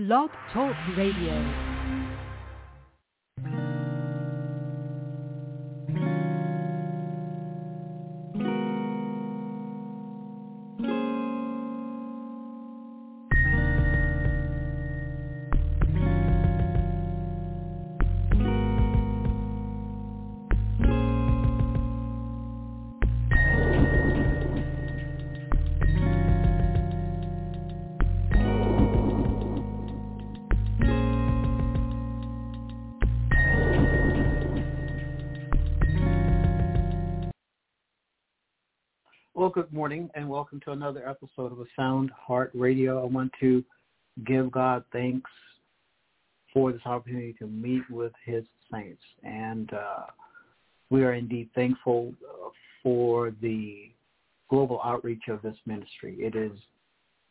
Blog Talk Radio. Good morning and welcome to another episode of A Sound Heart Radio. I want to give God thanks for this opportunity to meet with his saints. And uh, we are indeed thankful uh, for the global outreach of this ministry. It is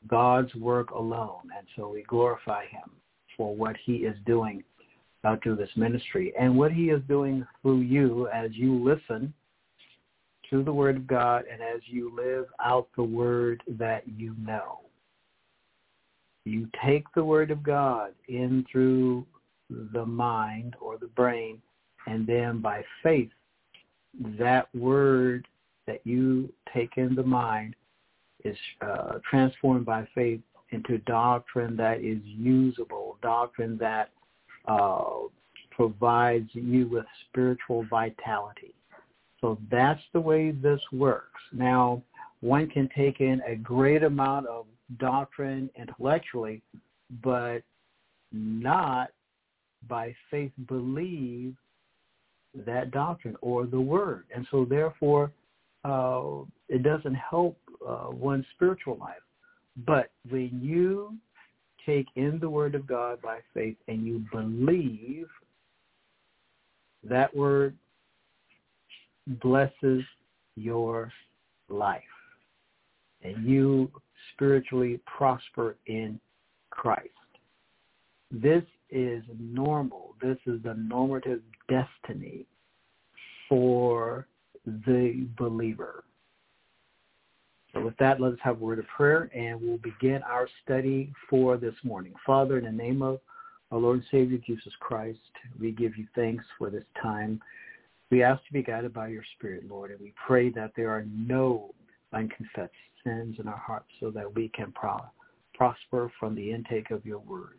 God's work alone. And so we glorify him for what he is doing through this ministry and what he is doing through you as you listen to the Word of God and as you live out the Word that you know. You take the Word of God in through the mind or the brain, and then by faith, that Word that you take in the mind is uh, transformed by faith into doctrine that is usable, doctrine that uh, provides you with spiritual vitality. So that's the way this works. Now, one can take in a great amount of doctrine intellectually, but not by faith believe that doctrine or the word. And so therefore, uh, it doesn't help uh, one's spiritual life. But when you take in the word of God by faith and you believe that word blesses your life and you spiritually prosper in Christ. This is normal. This is the normative destiny for the believer. So with that, let us have a word of prayer and we'll begin our study for this morning. Father, in the name of our Lord and Savior Jesus Christ, we give you thanks for this time we ask to be guided by your Spirit, Lord, and we pray that there are no unconfessed sins in our hearts so that we can pro- prosper from the intake of your word.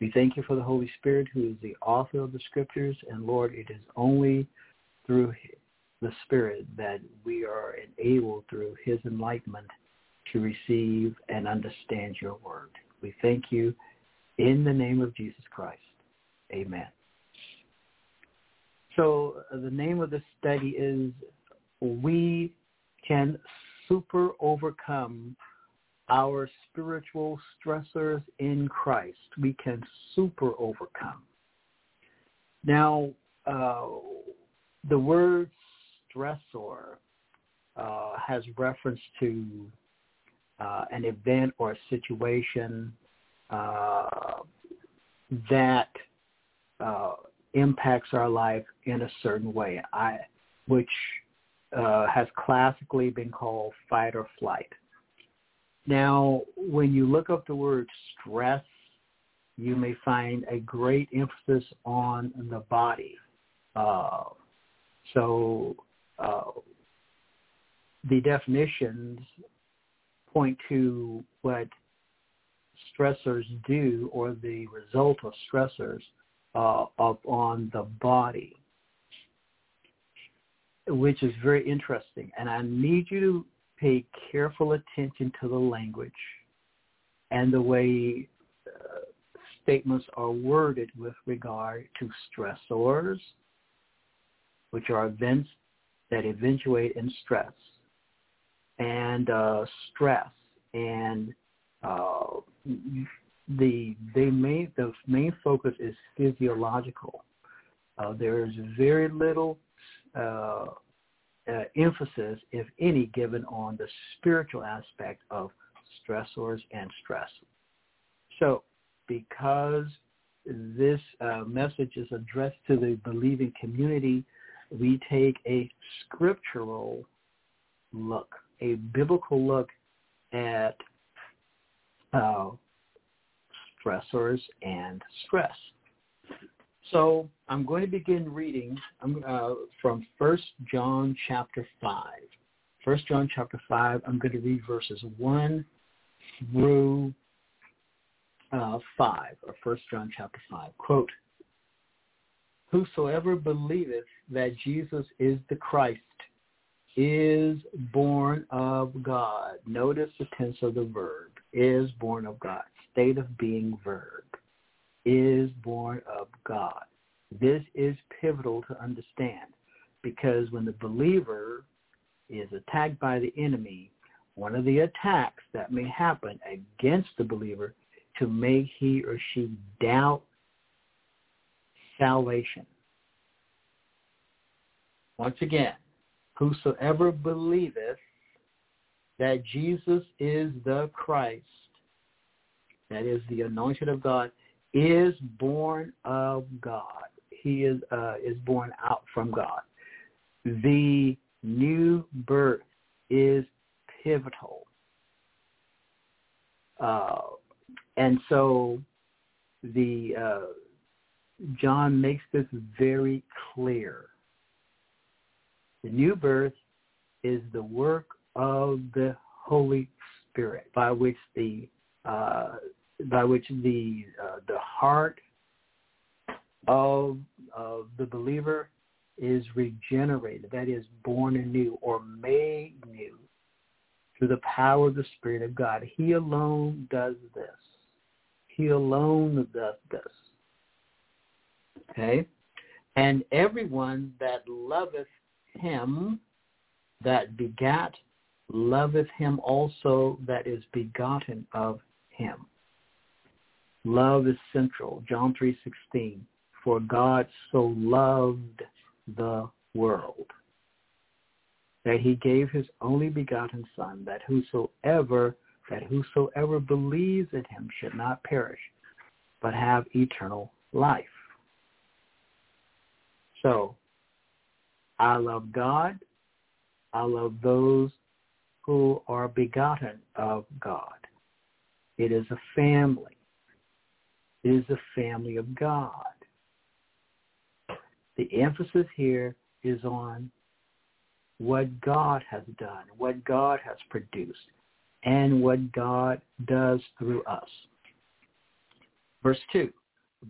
We thank you for the Holy Spirit who is the author of the scriptures, and Lord, it is only through the Spirit that we are enabled through his enlightenment to receive and understand your word. We thank you in the name of Jesus Christ. Amen. So uh, the name of the study is We Can Super Overcome Our Spiritual Stressors in Christ. We can super overcome. Now, uh, the word stressor uh, has reference to uh, an event or a situation uh, that uh, impacts our life in a certain way, I, which uh, has classically been called fight or flight. Now, when you look up the word stress, you may find a great emphasis on the body. Uh, so uh, the definitions point to what stressors do or the result of stressors uh, up on the body, which is very interesting. And I need you to pay careful attention to the language and the way uh, statements are worded with regard to stressors, which are events that eventuate in stress, and uh, stress and uh, the they main the main focus is physiological. Uh, there is very little uh, uh, emphasis, if any, given on the spiritual aspect of stressors and stress. So, because this uh, message is addressed to the believing community, we take a scriptural look, a biblical look at uh, stressors and stress. So I'm going to begin reading uh, from 1 John chapter 5. 1 John chapter 5, I'm going to read verses 1 through uh, 5, or 1 John chapter 5. Quote, Whosoever believeth that Jesus is the Christ is born of God. Notice the tense of the verb, is born of God. State of being verb, is born of God. This is pivotal to understand because when the believer is attacked by the enemy, one of the attacks that may happen against the believer to make he or she doubt salvation. Once again, whosoever believeth that Jesus is the Christ, that is the anointed of God, is born of God. He is uh, is born out from God. The new birth is pivotal. Uh, and so the uh, John makes this very clear. The new birth is the work of the Holy Spirit by which the uh, by which the uh, the heart of of the believer is regenerated, that is born anew or made new through the power of the Spirit of God. He alone does this. He alone does this. Okay? And everyone that loveth him that begat loveth him also that is begotten of him. Love is central. John 3.16. For God so loved the world that he gave his only begotten son that whosoever that whosoever believes in him should not perish but have eternal life. So I love God. I love those who are begotten of God. It is a family. It is the family of God. The emphasis here is on what God has done, what God has produced, and what God does through us. Verse 2,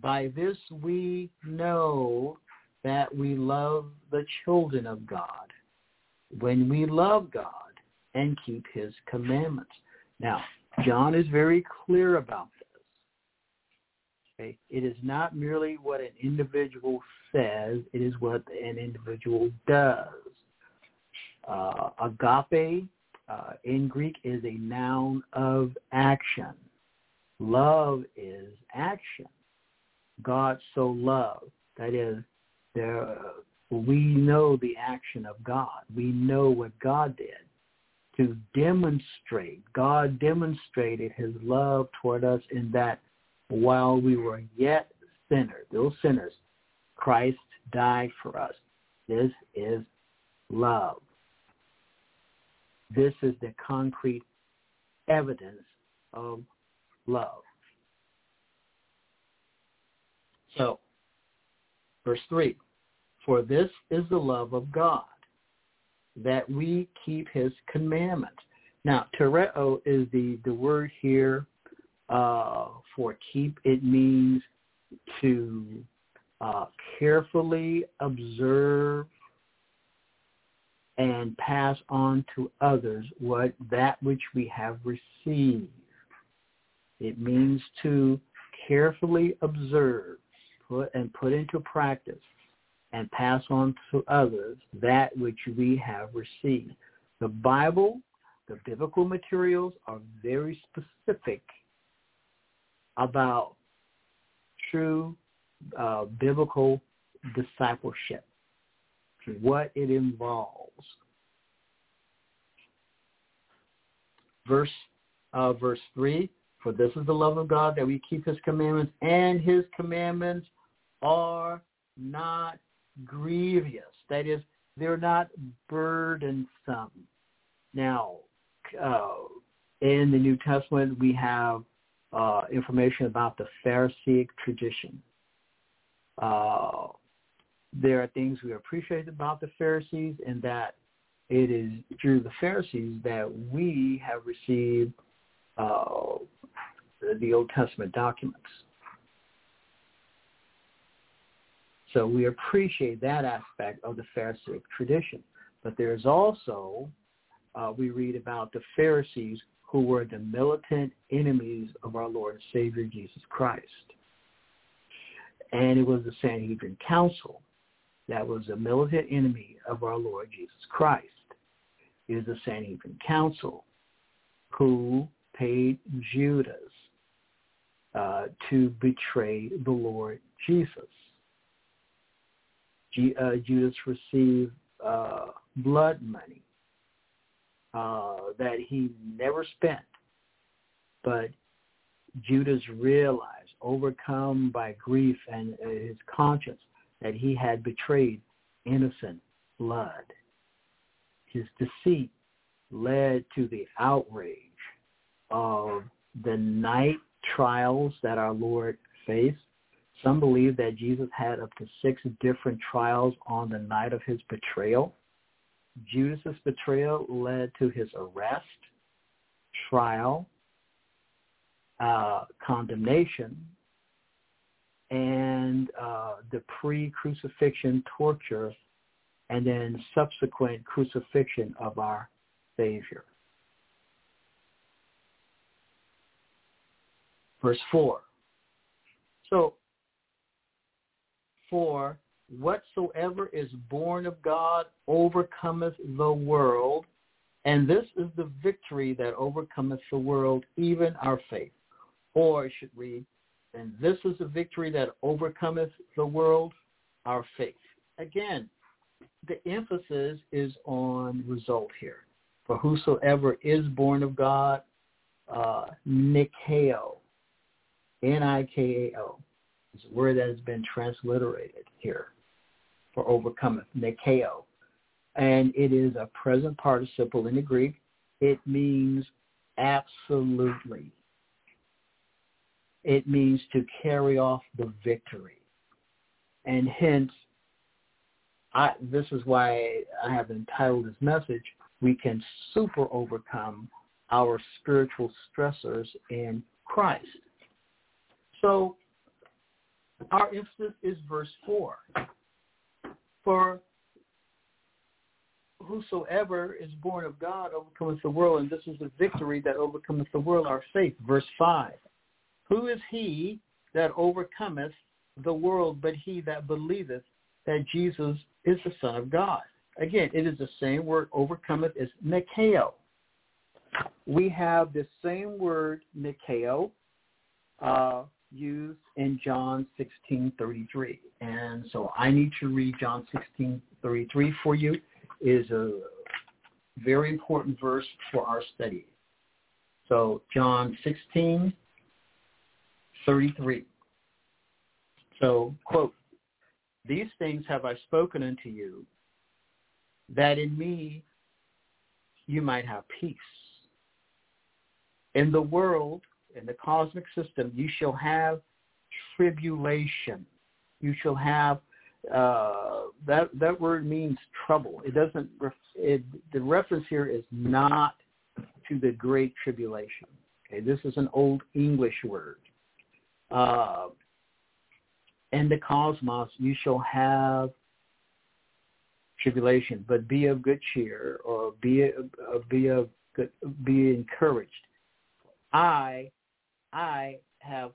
by this we know that we love the children of God when we love God and keep his commandments. Now, John is very clear about It is not merely what an individual says, it is what an individual does. Uh, agape uh, in Greek is a noun of action. Love is action. God so loved. That is, there, we know the action of God. We know what God did to demonstrate. God demonstrated his love toward us in that while we were yet sinners, those sinners, Christ died for us. This is love. This is the concrete evidence of love. So, verse 3, for this is the love of God, that we keep his commandments. Now, tereo is the, the word here uh, for keep, it means to uh, carefully observe and pass on to others what that which we have received. It means to carefully observe put and put into practice and pass on to others that which we have received. The Bible, the biblical materials are very specific about true uh, biblical discipleship, what it involves. Verse uh, verse three: For this is the love of God that we keep His commandments, and His commandments are not grievous. That is, they're not burdensome. Now, uh, in the New Testament, we have uh, information about the Pharisaic tradition. Uh, there are things we appreciate about the Pharisees and that it is through the Pharisees that we have received uh, the Old Testament documents. So we appreciate that aspect of the Pharisaic tradition. But there's also, uh, we read about the Pharisees who were the militant enemies of our Lord and Savior Jesus Christ. And it was the Sanhedrin Council that was a militant enemy of our Lord Jesus Christ. It is the Sanhedrin Council who paid Judas uh, to betray the Lord Jesus. G- uh, Judas received uh, blood money uh, that he never spent, but Judas realized, overcome by grief and uh, his conscience, that he had betrayed innocent blood. His deceit led to the outrage of the night trials that our Lord faced. Some believe that Jesus had up to six different trials on the night of his betrayal. Judas's betrayal led to his arrest, trial, uh, condemnation, and uh, the pre-crucifixion torture and then subsequent crucifixion of our Savior. Verse 4. So, for whatsoever is born of God overcometh the world, and this is the victory that overcometh the world, even our faith. Or I should read, and this is the victory that overcometh the world, our faith. Again, the emphasis is on result here. For whosoever is born of God, uh, Nikao, N-I-K-A-O, is a word that has been transliterated here for overcometh, Nikao. And it is a present participle in the Greek. It means absolutely it means to carry off the victory. And hence, I, this is why I have entitled this message, We Can Super Overcome Our Spiritual Stressors in Christ. So our emphasis is verse 4. For whosoever is born of God overcometh the world, and this is the victory that overcometh the world, our faith. Verse 5. Who is he that overcometh the world but he that believeth that Jesus is the Son of God? Again, it is the same word overcometh as Nikao. We have the same word Nikao uh, used in John 16:33, and so I need to read John 16:33 for you. It is a very important verse for our study. So John 16 33. So, quote, these things have I spoken unto you, that in me you might have peace. In the world, in the cosmic system, you shall have tribulation. You shall have uh, that that word means trouble. It doesn't. It, the reference here is not to the great tribulation. Okay, this is an old English word uh, in the cosmos you shall have tribulation, but be of good cheer or be be of good, be encouraged. I I have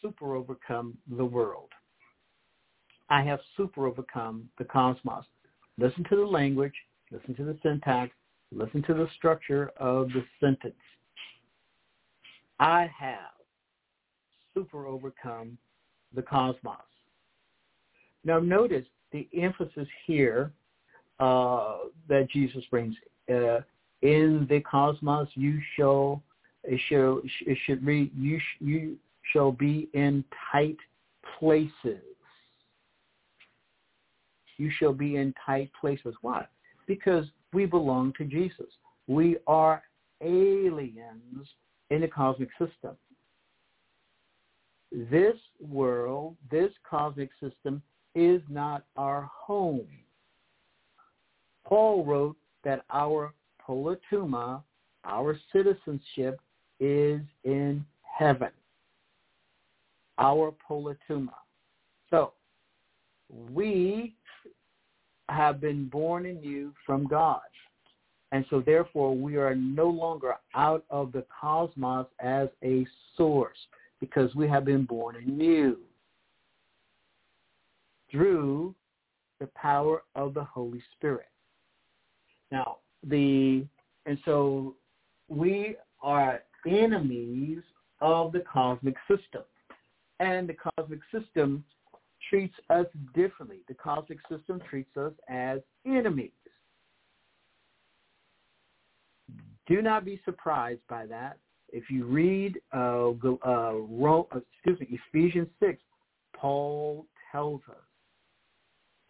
super overcome the world. I have super overcome the cosmos. Listen to the language, listen to the syntax, listen to the structure of the sentence. I have super overcome the cosmos. Now notice the emphasis here uh, that Jesus brings. Uh, in the cosmos you shall, it, shall, it should read, you, sh- you shall be in tight places. You shall be in tight places. Why? Because we belong to Jesus. We are aliens in the cosmic system. this world, this cosmic system is not our home. Paul wrote that our politeuma, our citizenship, is in heaven. Our politeuma. So, we have been born anew from God. And so therefore we are no longer out of the cosmos as a source because we have been born anew through the power of the Holy Spirit. Now, the and so we are enemies of the cosmic system. And the cosmic system treats us differently. The cosmic system treats us as enemies. Do not be surprised by that. If you read uh, uh, Rome, uh, excuse me, Ephesians 6, Paul tells us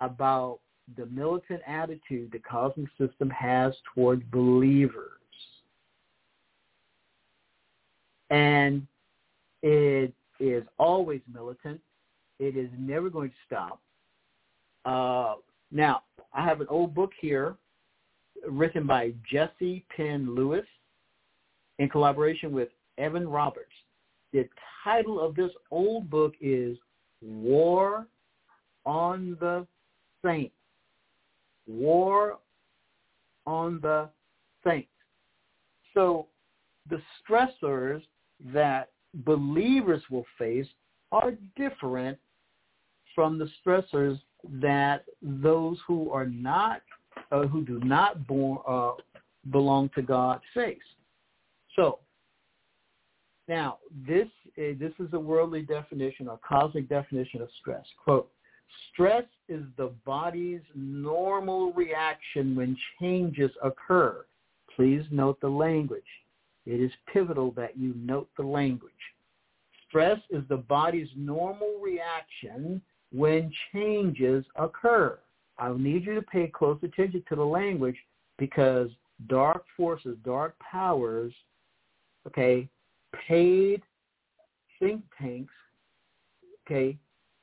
about the militant attitude the cosmic system has toward believers. And it is always militant. It is never going to stop. Uh, now, I have an old book here written by Jessie Penn Lewis in collaboration with Evan Roberts. The title of this old book is War on the Saints. War on the Saints. So the stressors that believers will face are different from the stressors that those who are not, uh, who do not born, uh, belong to God face. So now this uh, this is a worldly definition or cosmic definition of stress. Quote: Stress is the body's normal reaction when changes occur. Please note the language. It is pivotal that you note the language. Stress is the body's normal reaction when changes occur. I'll need you to pay close attention to the language because dark forces, dark powers, okay, paid think tanks, okay,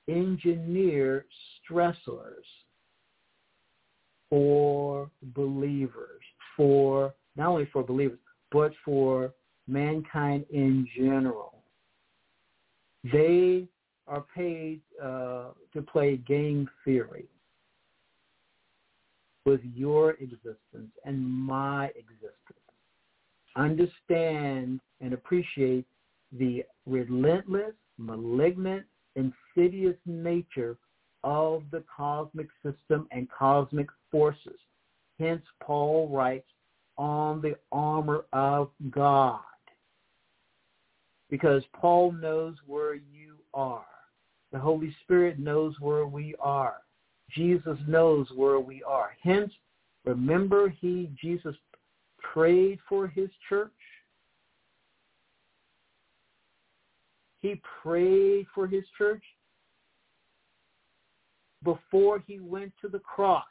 engineer stressors for believers, for not only for believers, but for mankind in general. They are paid uh, to play game theory with your existence and my existence. Understand and appreciate the relentless, malignant, insidious nature of the cosmic system and cosmic forces. Hence, Paul writes on the armor of God. Because Paul knows where you are. The Holy Spirit knows where we are. Jesus knows where we are. Hence, remember he, Jesus, prayed for his church. He prayed for his church before he went to the cross.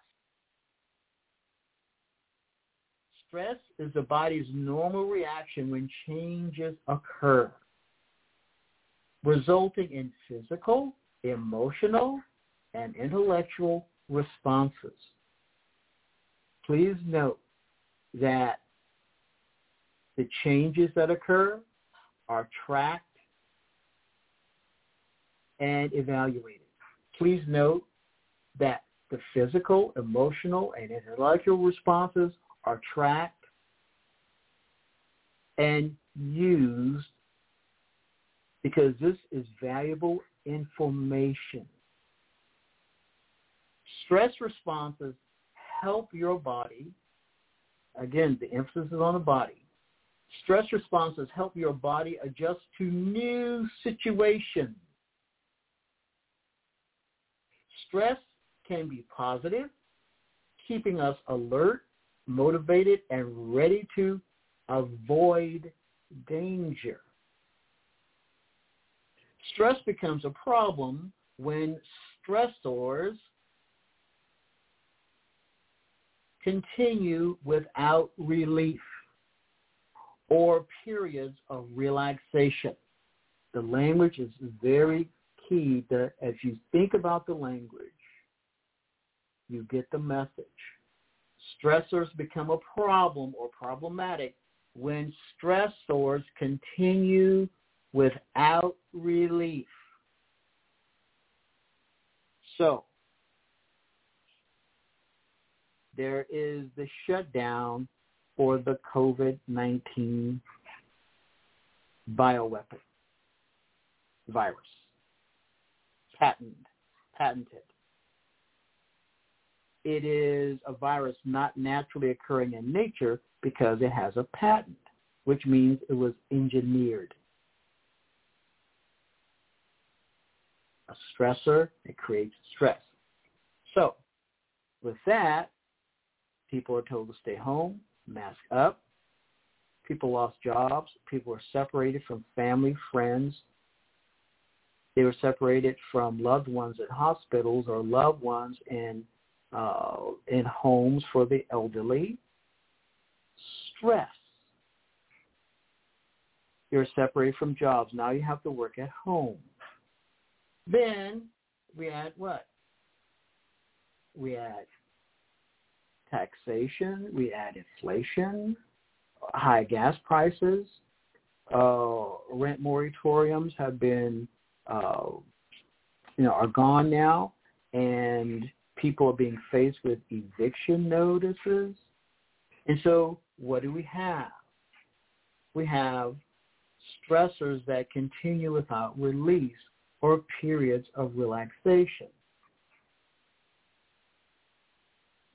Stress is the body's normal reaction when changes occur, resulting in physical, emotional, and intellectual responses. Please note that the changes that occur are tracked and evaluated. Please note that the physical, emotional, and intellectual responses are tracked and used because this is valuable information. Stress responses help your body. Again, the emphasis is on the body. Stress responses help your body adjust to new situations. Stress can be positive, keeping us alert motivated and ready to avoid danger. Stress becomes a problem when stressors continue without relief or periods of relaxation. The language is very key that as you think about the language, you get the message. Stressors become a problem or problematic when stressors continue without relief. So, there is the shutdown for the COVID-19 bioweapon virus. Patent, patented. It is a virus not naturally occurring in nature because it has a patent, which means it was engineered. A stressor, it creates stress. So, with that, people are told to stay home, mask up. People lost jobs. People were separated from family, friends. They were separated from loved ones at hospitals or loved ones in uh, in homes for the elderly. Stress. You're separated from jobs. Now you have to work at home. Then we add what? We add taxation. We add inflation, high gas prices. Uh, rent moratoriums have been, uh, you know, are gone now, and people are being faced with eviction notices. And so, what do we have? We have stressors that continue without release or periods of relaxation.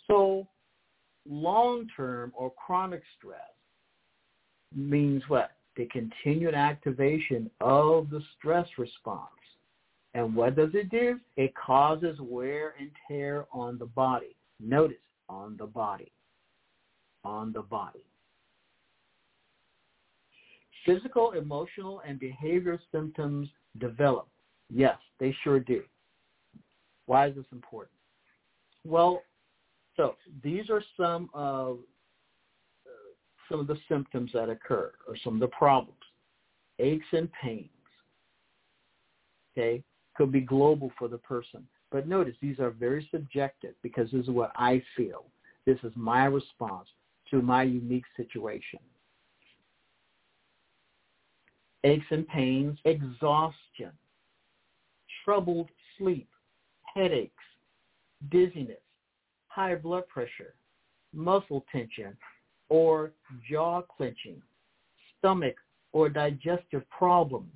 So long-term or chronic stress means what? The continued activation of the stress response. And what does it do? It causes wear and tear on the body. Notice, on the body. On the body. Physical, emotional, and behavioral symptoms develop. Yes, they sure do. Why is this important? Well, so these are some of some of the symptoms that occur or some of the problems. Aches and pains. Okay, could be global for the person. But notice these are very subjective because this is what I feel. This is my response to my unique situation. Aches and pains, exhaustion, troubled sleep, headaches, dizziness, high blood pressure, muscle tension, or jaw clenching, stomach or digestive problems,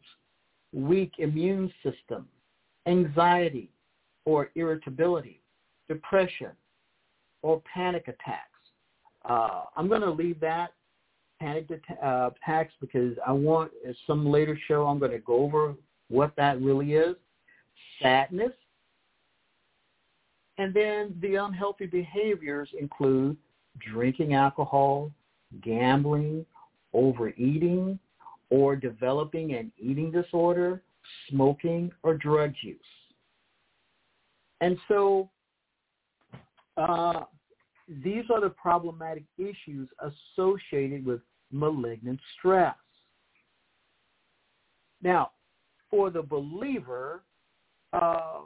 weak immune system, anxiety or irritability, depression, or panic attacks. Uh, I'm going to leave that panic uh, attacks because I want some later show I'm going to go over what that really is. Sadness, and then the unhealthy behaviors include drinking alcohol, gambling, overeating, or developing an eating disorder, smoking, or drug use. And so uh, these are the problematic issues associated with malignant stress. Now, for the believer, uh,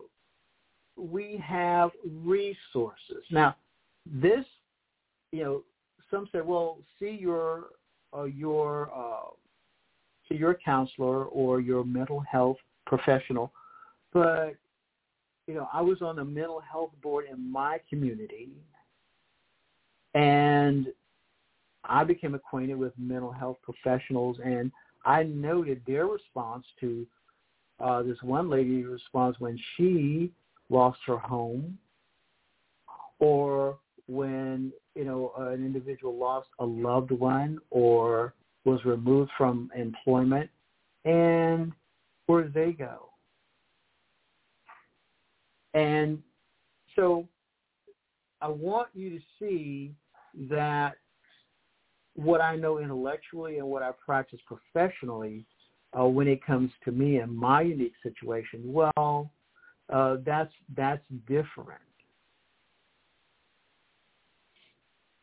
we have resources. Now, this, you know, some say, well, see your uh, your uh, see your counselor or your mental health professional, but you know, I was on the mental health board in my community, and I became acquainted with mental health professionals, and I noted their response to uh, this one lady's response when she lost her home or when you know an individual lost a loved one or was removed from employment and where they go and so i want you to see that what i know intellectually and what i practice professionally uh, when it comes to me and my unique situation well uh, that's that's different.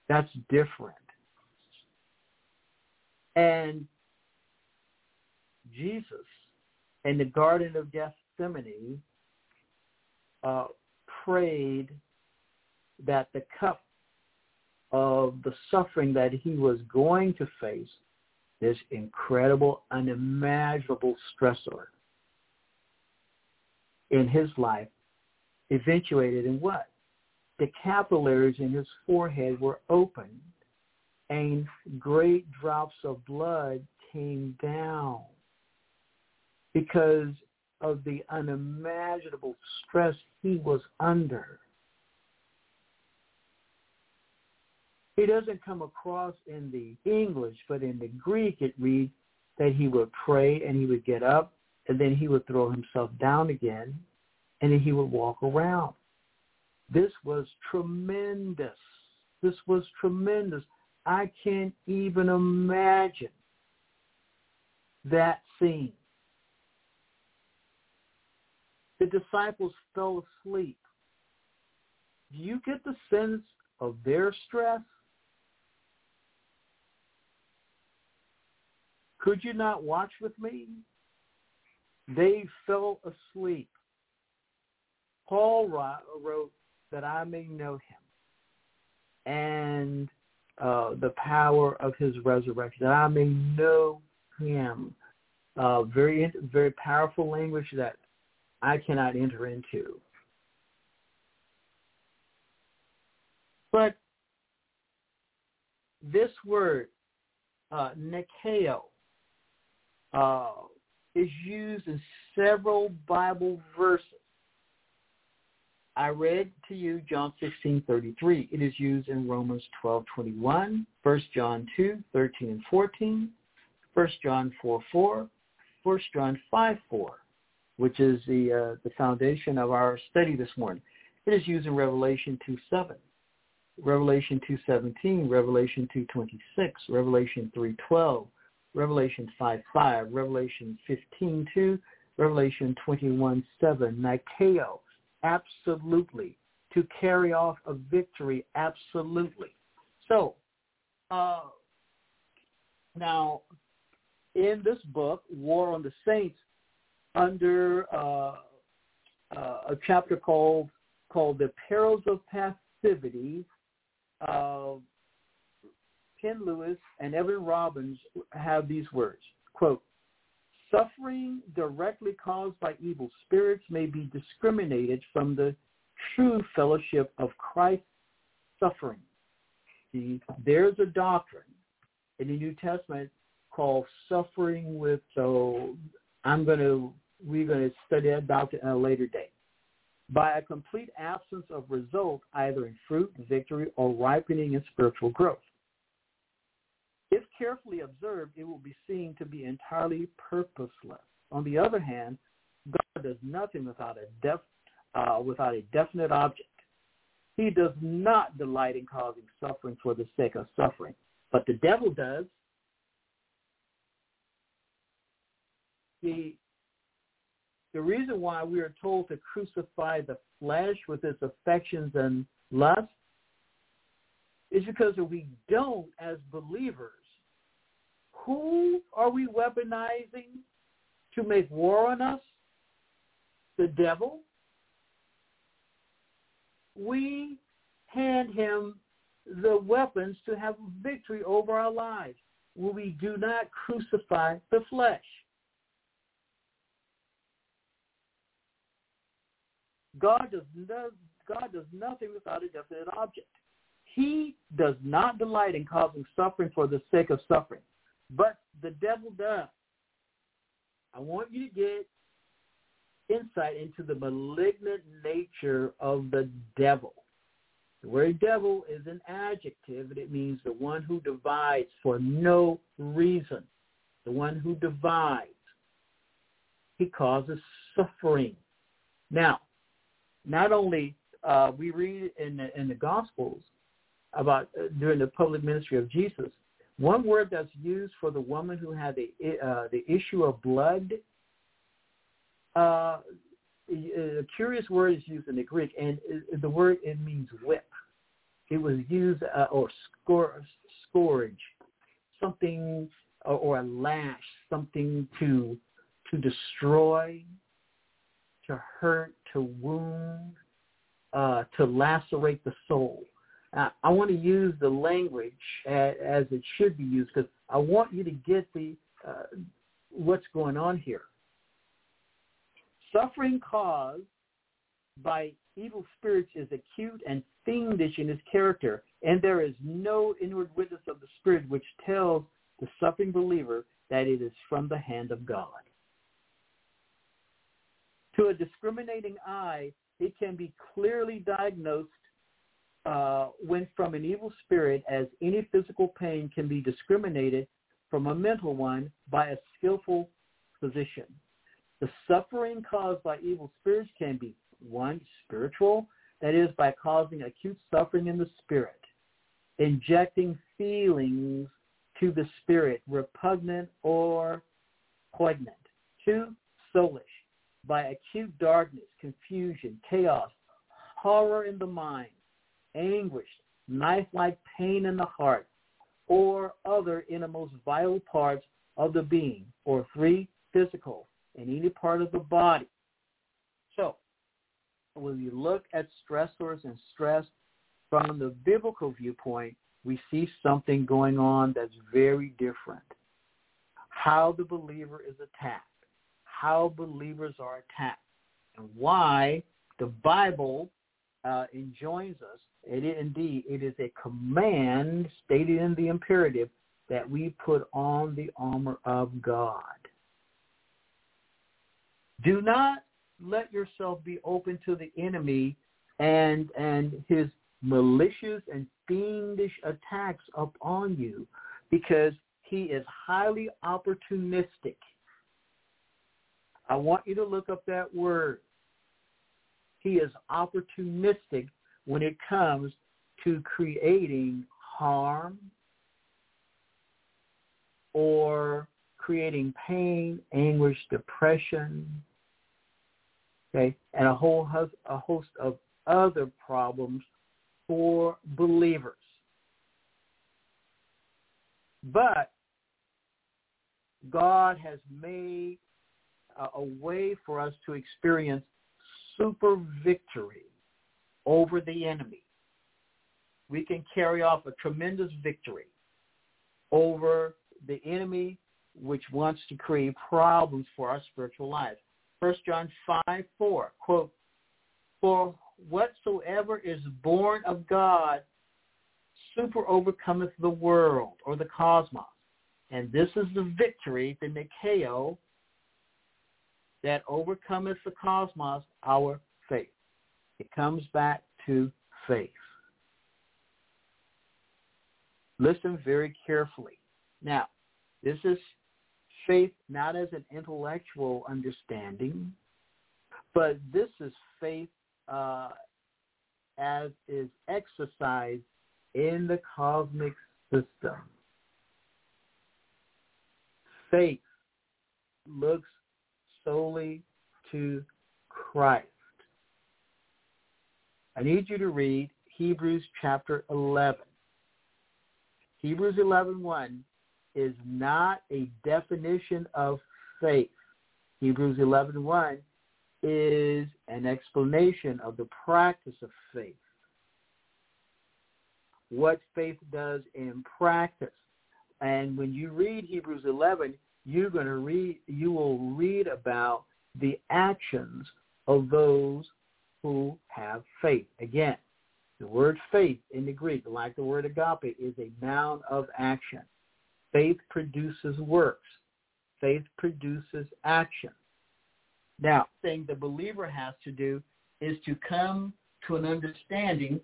That's different. And Jesus in the Garden of Gethsemane uh, prayed that the cup of the suffering that he was going to face, this incredible, unimaginable stressor in his life, eventuated in what? The capillaries in his forehead were opened and great drops of blood came down because of the unimaginable stress he was under. It doesn't come across in the English, but in the Greek it reads that he would pray and he would get up and then he would throw himself down again and then he would walk around. This was tremendous. This was tremendous. I can't even imagine that scene. The disciples fell asleep. Do you get the sense of their stress? Could you not watch with me? They fell asleep. Paul wrote that I may know him and uh, the power of his resurrection, that I may know him. Uh, very, very powerful language that I cannot enter into. But this word, uh, nikao, uh, is used in several Bible verses. I read to you John 16:33. It is used in Romans 12:21, 1 John 2:13 and 14, 1 John 4:4, 1 John 5:4, which is the uh, the foundation of our study this morning. It is used in Revelation 2:7, Revelation 2:17, Revelation 2:26, Revelation 3:12, Revelation 5:5, Revelation 15:2, Revelation 21:7, Nikao Absolutely. To carry off a victory, absolutely. So, uh, now, in this book, War on the Saints, under uh, uh, a chapter called called "The Perils of Passivity," uh, Penn Lewis and Evan Roberts have these words: "Quote: Suffering directly caused by evil spirits may be discriminated from the true fellowship of Christ's suffering. See, there's a doctrine in the New Testament called suffering with, so I'm going to, we're going to study that doctrine at a later date. By a complete absence of result, either in fruit, victory, or ripening in spiritual growth. If carefully observed, it will be seen to be entirely purposeless. On the other hand, God does nothing without a, def, uh, without a definite object. He does not delight in causing suffering for the sake of suffering, but the devil does. The, the reason why we are told to crucify the flesh with its affections and lusts is because if we don't, as believers, who are we weaponizing to make war on us? The devil. We hand him the weapons to have victory over our lives when we do not crucify the flesh. God does, God does nothing without a definite object. He does not delight in causing suffering for the sake of suffering. But the devil does. I want you to get insight into the malignant nature of the devil. The word devil is an adjective and it means the one who divides for no reason. The one who divides. He causes suffering. Now, not only uh, we read in the, in the Gospels about uh, during the public ministry of Jesus, one word that's used for the woman who had the uh, the issue of blood. Uh, a curious word is used in the Greek, and the word it means whip. It was used uh, or scourge, scourge, something or, or a lash, something to to destroy, to hurt, to wound, uh, to lacerate the soul. Uh, I want to use the language as, as it should be used because I want you to get the uh, what's going on here. Suffering caused by evil spirits is acute and fiendish in its character, and there is no inward witness of the spirit which tells the suffering believer that it is from the hand of God. To a discriminating eye, it can be clearly diagnosed uh, when from an evil spirit as any physical pain can be discriminated from a mental one by a skillful physician. The suffering caused by evil spirits can be one, spiritual, that is by causing acute suffering in the spirit, injecting feelings to the spirit, repugnant or poignant. Two, soulish, by acute darkness, confusion, chaos, horror in the mind, anguish, knife-like pain in the heart, or other innermost vital parts of the being. Or three, physical, in any part of the body. So, when we look at stressors and stress from the biblical viewpoint, we see something going on that's very different. How the believer is attacked, how believers are attacked, and why the Bible uh, enjoins us. It is, indeed, it is a command stated in the imperative that we put on the armor of God. Do not let yourself be open to the enemy and and his malicious and fiendish attacks upon you because he is highly opportunistic. I want you to look up that word. He is opportunistic when it comes to creating harm or creating pain, anguish, depression, okay, and a whole host, a host of other problems for believers. But God has made a, a way for us to experience super victory over the enemy. We can carry off a tremendous victory over the enemy which wants to create problems for our spiritual lives. 1 John 5, 4, quote, For whatsoever is born of God super overcometh the world or the cosmos. And this is the victory, the Nikao, that overcometh the cosmos, our faith. It comes back to faith. Listen very carefully. Now, this is faith not as an intellectual understanding, but this is faith uh, as is exercised in the cosmic system. Faith looks solely to Christ. I need you to read Hebrews chapter 11. Hebrews 11.1 is not a definition of faith. Hebrews 11.1 is an explanation of the practice of faith. What faith does in practice. And when you read Hebrews 11, you're going to read, you will read about the actions of those who have faith. Again, the word faith in the Greek, like the word agape, is a noun of action. Faith produces works. Faith produces action. Now, the thing the believer has to do is to come to an understanding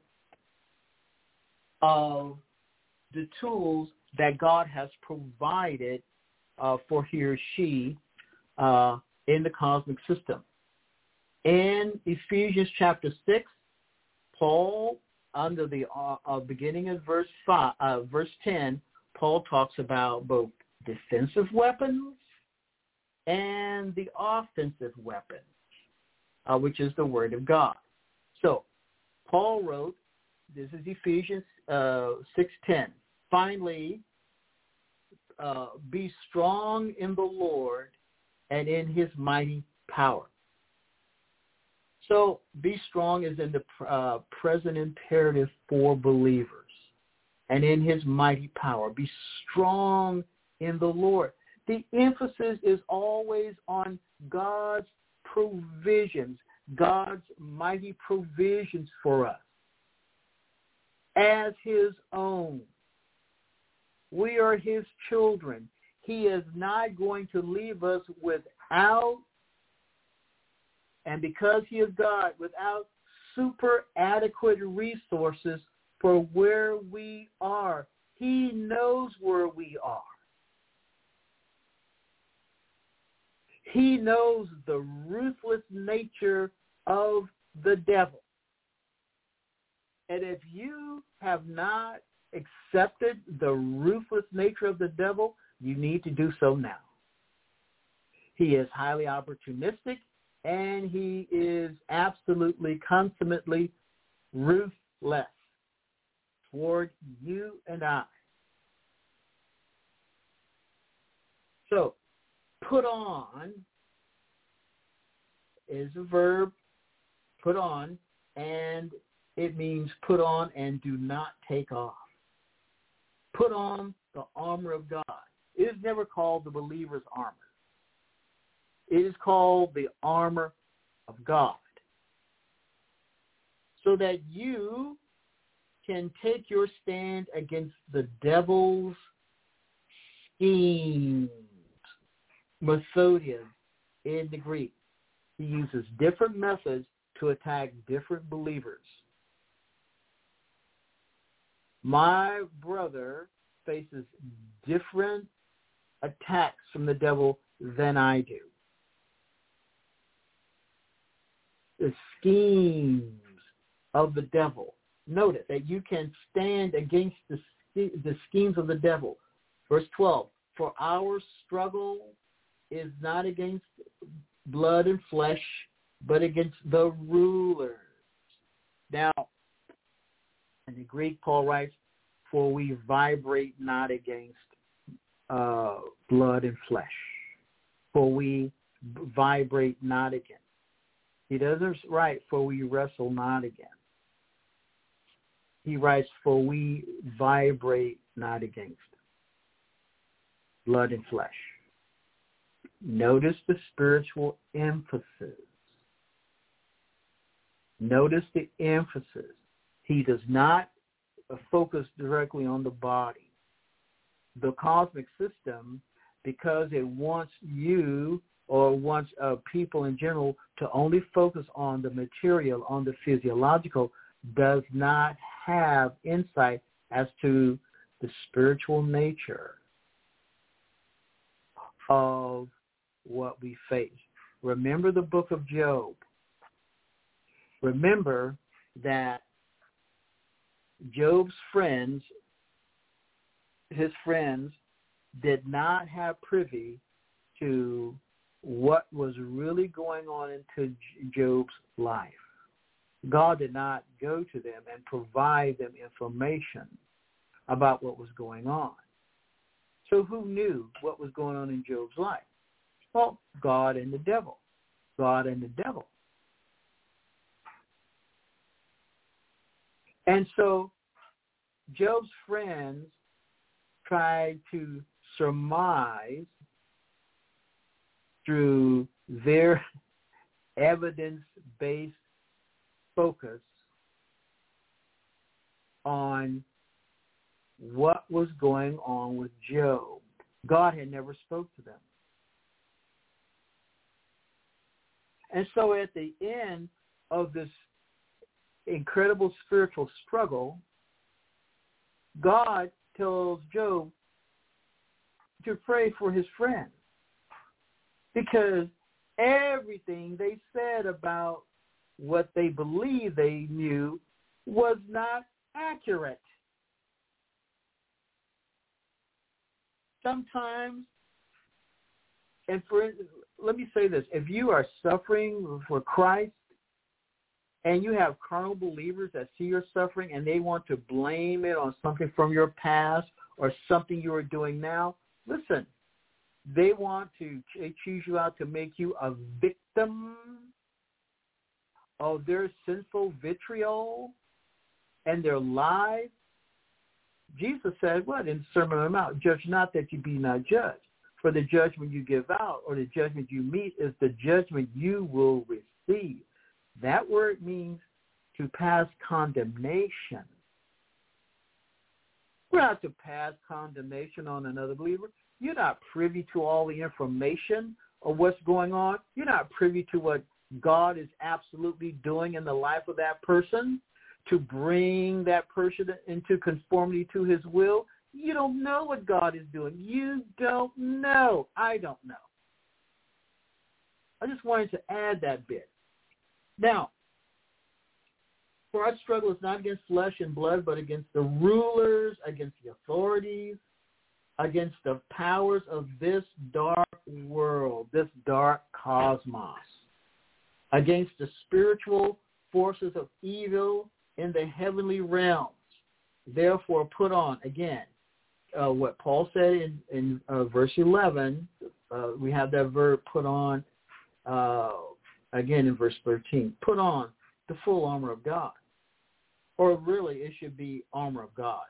of the tools that God has provided uh, for he or she uh, in the cosmic system. In Ephesians chapter 6, Paul, under the uh, uh beginning of verse, five, uh, verse 10, Paul talks about both defensive weapons and the offensive weapons, uh, which is the Word of God. So Paul wrote, this is Ephesians uh, 6.10, finally, uh, be strong in the Lord and in his mighty power. So be strong is in the uh, present imperative for believers and in his mighty power. Be strong in the Lord. The emphasis is always on God's provisions, God's mighty provisions for us as his own. We are his children. He is not going to leave us without, and because he is God, without super adequate resources for where we are. He knows where we are. He knows the ruthless nature of the devil. And if you have not accepted the ruthless nature of the devil, you need to do so now. He is highly opportunistic and he is absolutely, consummately ruthless toward you and I. So, put on is a verb, put on, and it means put on and do not take off. Put on the armor of God. It is never called the believer's armor. It is called the armor of God. So that you can take your stand against the devil's schemes, methodium in the Greek. He uses different methods to attack different believers. My brother faces different attacks from the devil than I do. The schemes of the devil notice that you can stand against the, the schemes of the devil. Verse 12, for our struggle is not against blood and flesh, but against the rulers. Now, in the Greek, Paul writes, for we vibrate not against uh, blood and flesh. For we vibrate not against. He doesn't write, for we wrestle not against he writes, for we vibrate not against blood and flesh. Notice the spiritual emphasis. Notice the emphasis. He does not focus directly on the body. The cosmic system, because it wants you or wants uh, people in general to only focus on the material, on the physiological, does not have insight as to the spiritual nature of what we face. Remember the book of Job. Remember that Job's friends, his friends, did not have privy to what was really going on into Job's life. God did not go to them and provide them information about what was going on. So who knew what was going on in Job's life? Well, God and the devil. God and the devil. And so Job's friends tried to surmise through their evidence-based focus on what was going on with Job. God had never spoke to them. And so at the end of this incredible spiritual struggle, God tells Job to pray for his friends because everything they said about what they believed they knew was not accurate. Sometimes, and for let me say this, if you are suffering for Christ and you have carnal believers that see your suffering and they want to blame it on something from your past or something you are doing now, listen, They want to choose you out to make you a victim of their sinful vitriol and their lies. Jesus said, what in Sermon on the Mount? Judge not that you be not judged. For the judgment you give out or the judgment you meet is the judgment you will receive. That word means to pass condemnation. We're not to pass condemnation on another believer. You're not privy to all the information of what's going on. You're not privy to what God is absolutely doing in the life of that person to bring that person into conformity to his will. You don't know what God is doing. You don't know. I don't know. I just wanted to add that bit. Now, for our struggle is not against flesh and blood, but against the rulers, against the authorities, against the powers of this dark world, this dark cosmos, against the spiritual forces of evil in the heavenly realms. Therefore, put on, again, uh, what Paul said in, in uh, verse 11. Uh, we have that verb put on uh, again in verse 13. Put on the full armor of God. Or really, it should be armor of God.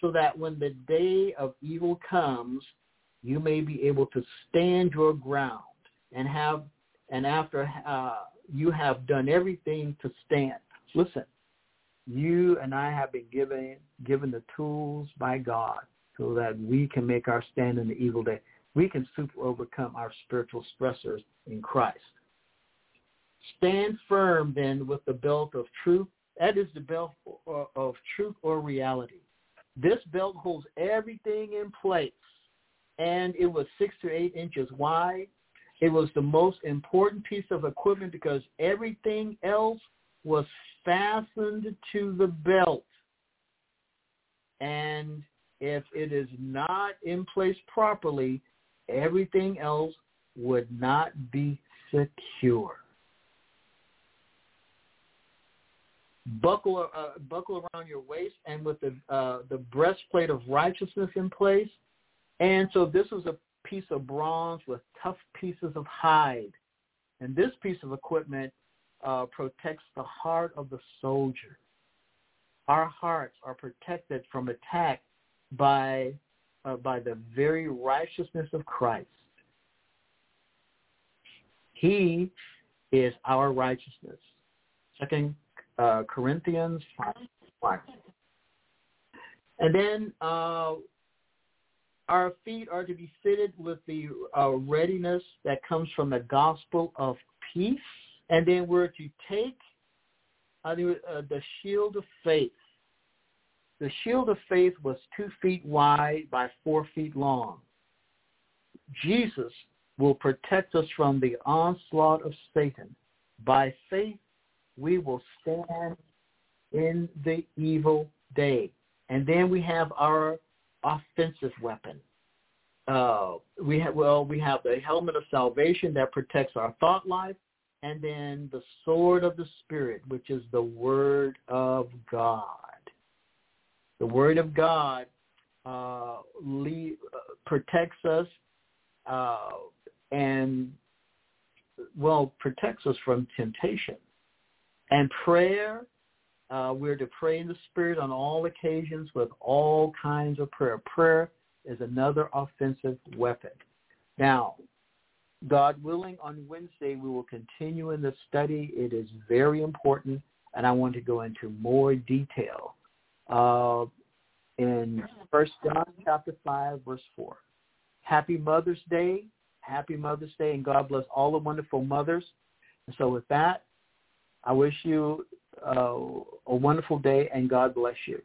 So that when the day of evil comes, you may be able to stand your ground and have, and after uh, you have done everything to stand. Listen, you and I have been given given the tools by God so that we can make our stand in the evil day. We can super overcome our spiritual stressors in Christ. Stand firm then with the belt of truth. That is the belt of truth or reality. This belt holds everything in place. And it was six to eight inches wide. It was the most important piece of equipment because everything else was fastened to the belt. And if it is not in place properly, everything else would not be secure. Buckle, uh, buckle around your waist and with the, uh, the breastplate of righteousness in place. And so this was a piece of bronze with tough pieces of hide. And this piece of equipment uh, protects the heart of the soldier. Our hearts are protected from attack by uh, by the very righteousness of Christ. He is our righteousness. Second uh, Corinthians 5. And then uh, our feet are to be fitted with the uh, readiness that comes from the gospel of peace. And then we're to take uh, the, uh, the shield of faith. The shield of faith was two feet wide by four feet long. Jesus will protect us from the onslaught of Satan. By faith, we will stand in the evil day. And then we have our offensive weapon. Uh, we have well, we have the helmet of salvation that protects our thought life, and then the sword of the spirit, which is the word of God. The word of God uh, lead, uh, protects us uh, and well protects us from temptation. And prayer, uh, we're to pray in the Spirit on all occasions with all kinds of prayer. Prayer is another offensive weapon. Now, God willing, on Wednesday we will continue in the study. It is very important, and I want to go into more detail. Uh, in First John chapter 5, verse 4. Happy Mother's Day. Happy Mother's Day, and God bless all the wonderful mothers. And so with that, I wish you uh, a wonderful day and God bless you.